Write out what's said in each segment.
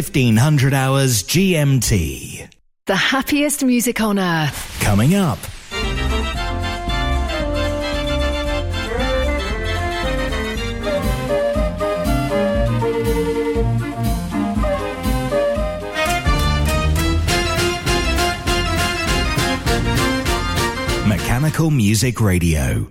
It's 1500 hours GMT. The happiest music on earth. Coming up. Mechanical Music Radio.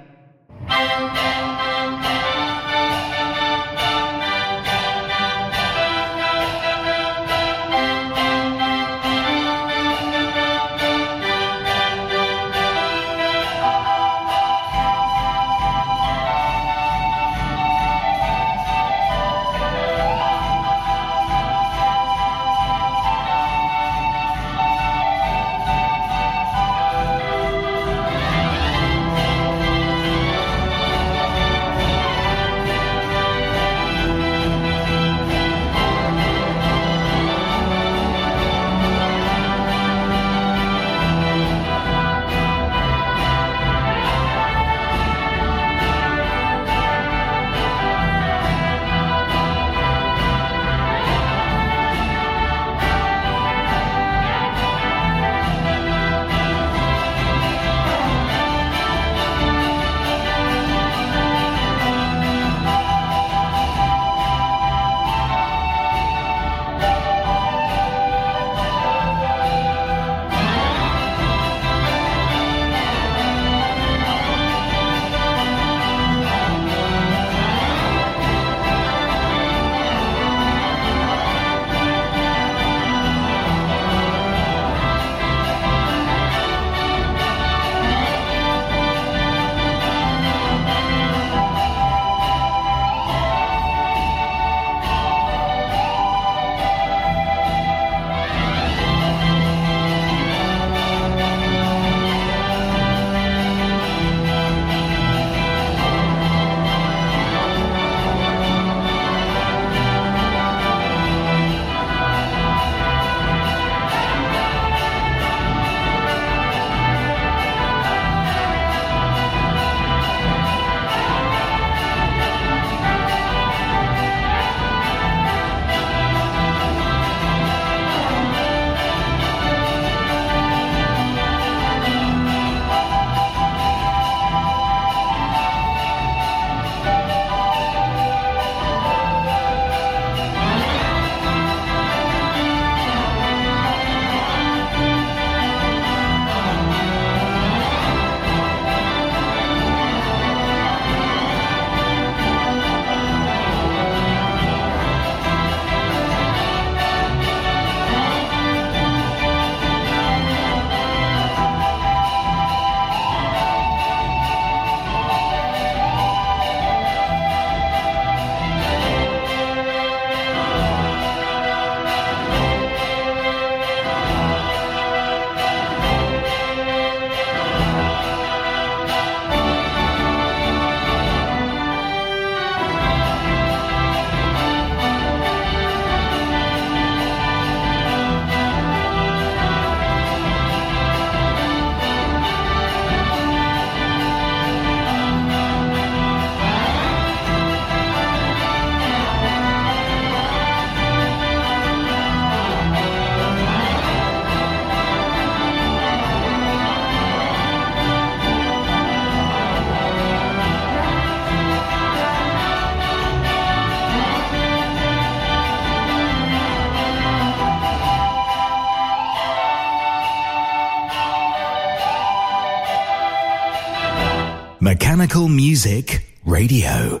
Music Radio.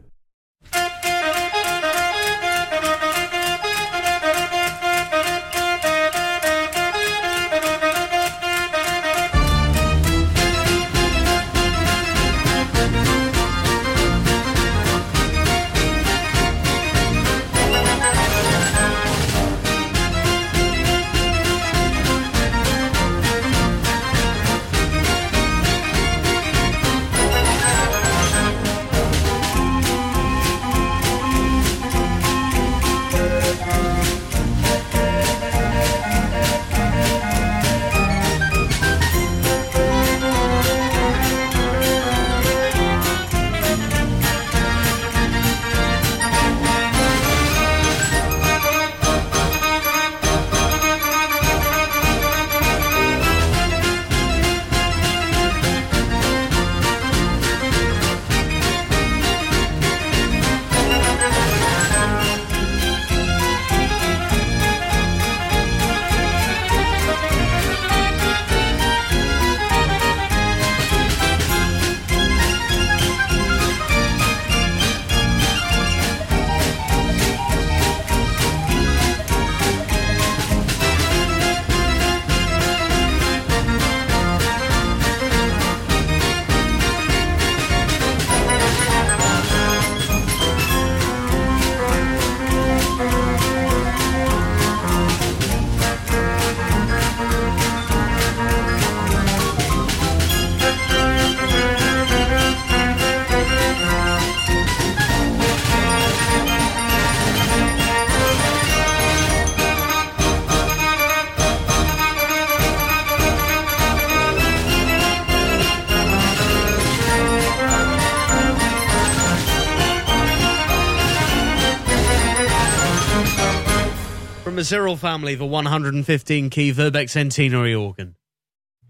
Weber Cyril family for 115 key Verbeeck Centenary organ.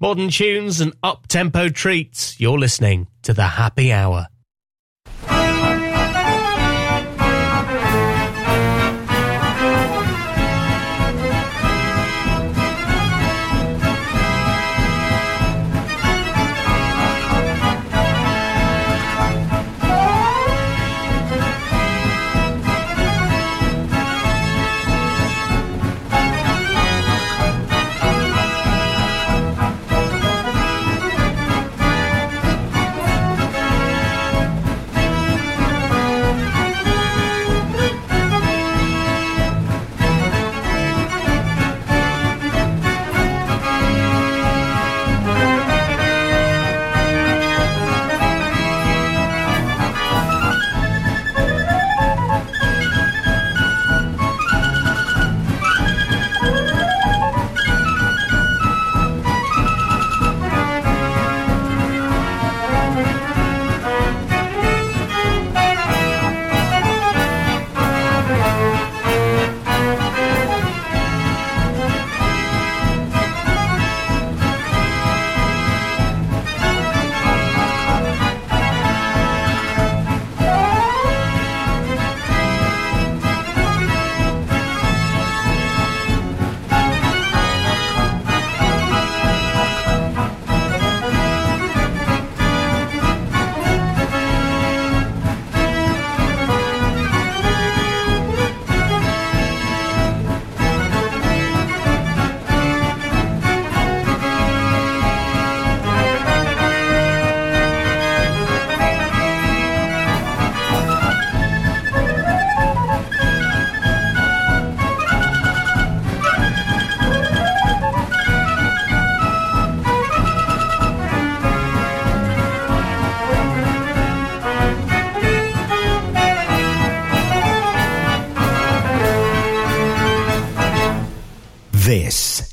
Modern tunes and up tempo treats. You're listening to the Happy Hour.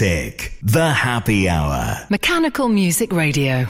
Music. The Happy Hour. Mechanical Music Radio.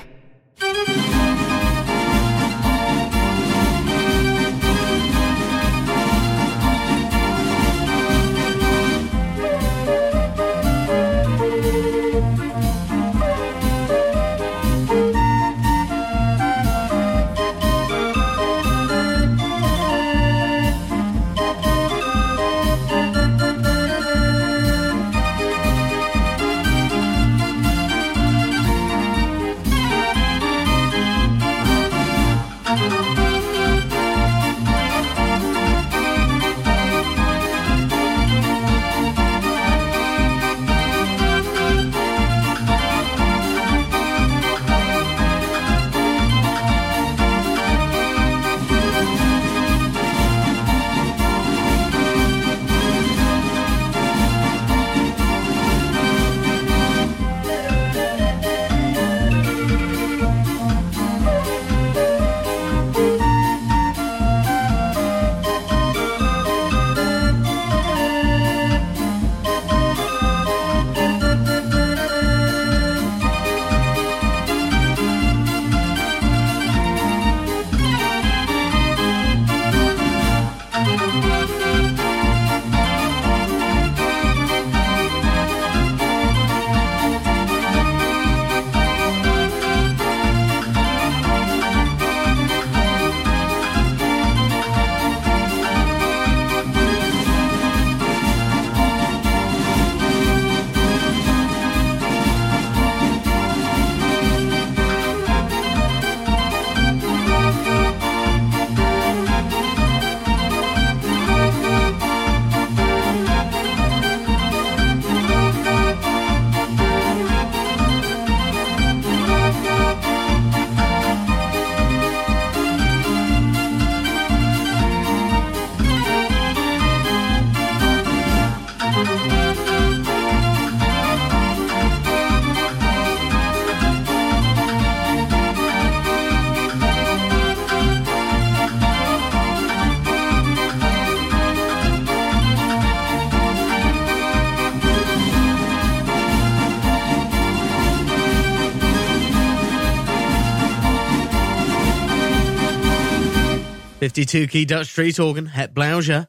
Fifty-two key Dutch Street organ, Het Blauja.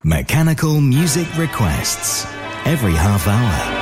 Mechanical music requests. Every half hour.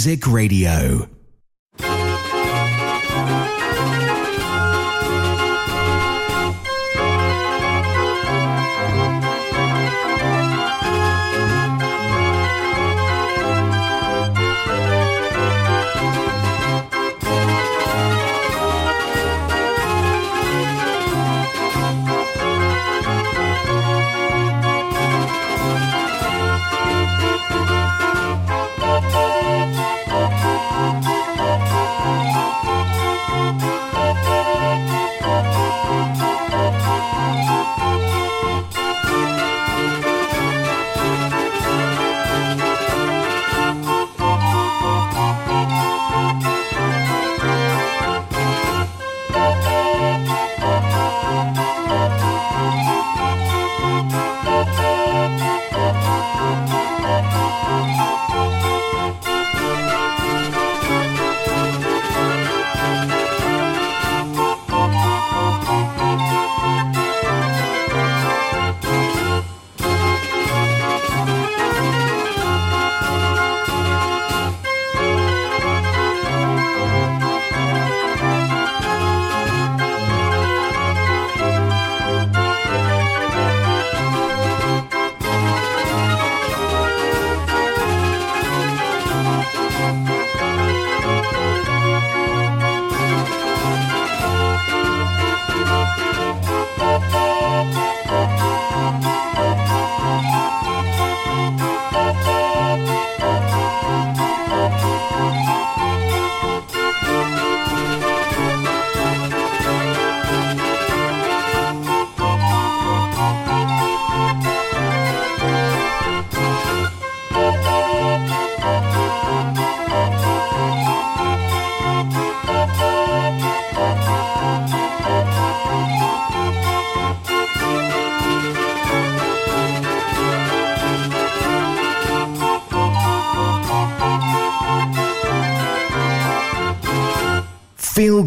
Music Radio.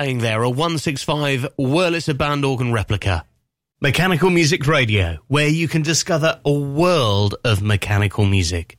Playing there a 165 Wurlitzer band organ replica. Mechanical Music Radio, where you can discover a world of mechanical music.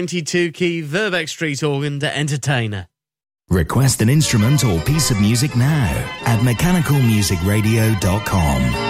92 key Verbeeck Street organ to Entertainer. Request an instrument or piece of music now at mechanicalmusicradio.com.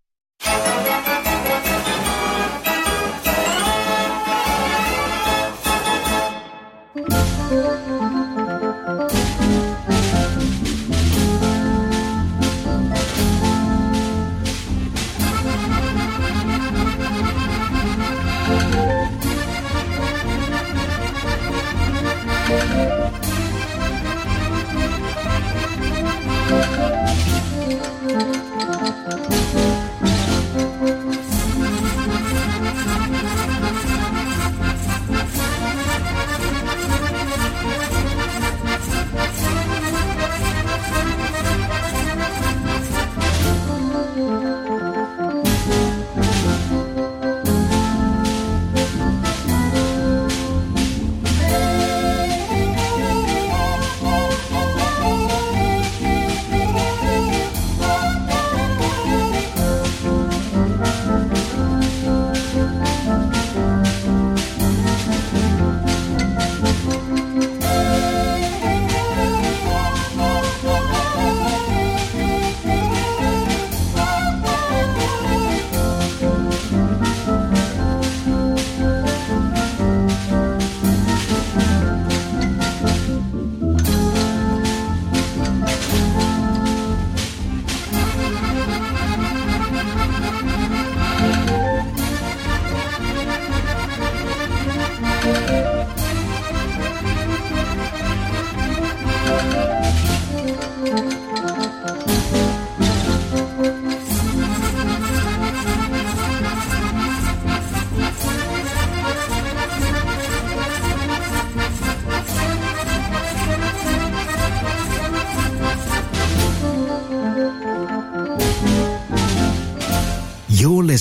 You're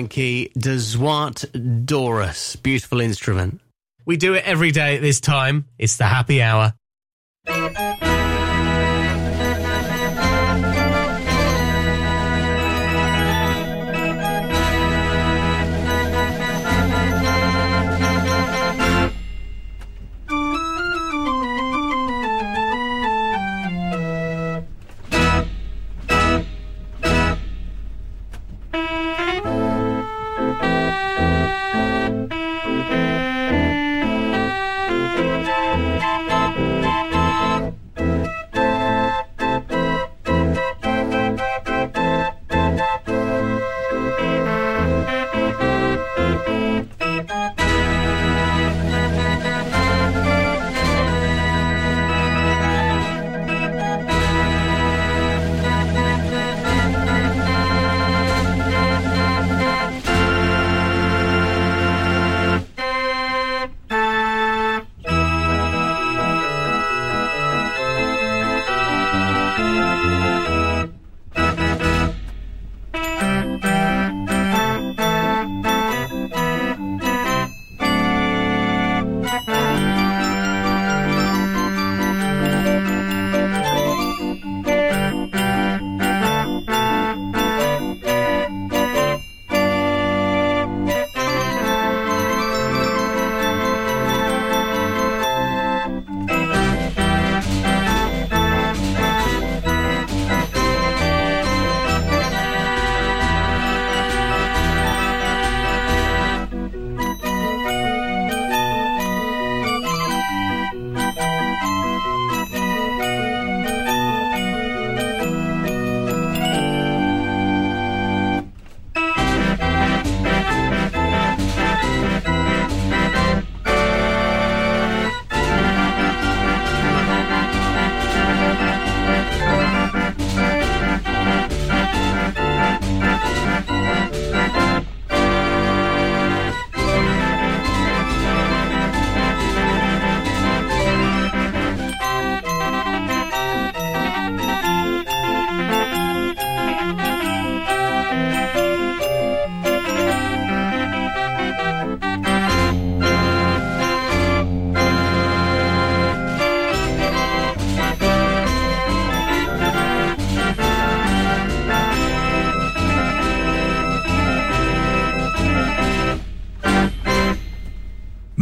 59 key Dezwart Dorus. Beautiful instrument. We do it every day at this time. It's the happy hour.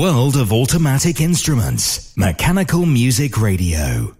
World of automatic instruments. Mechanical Music Radio.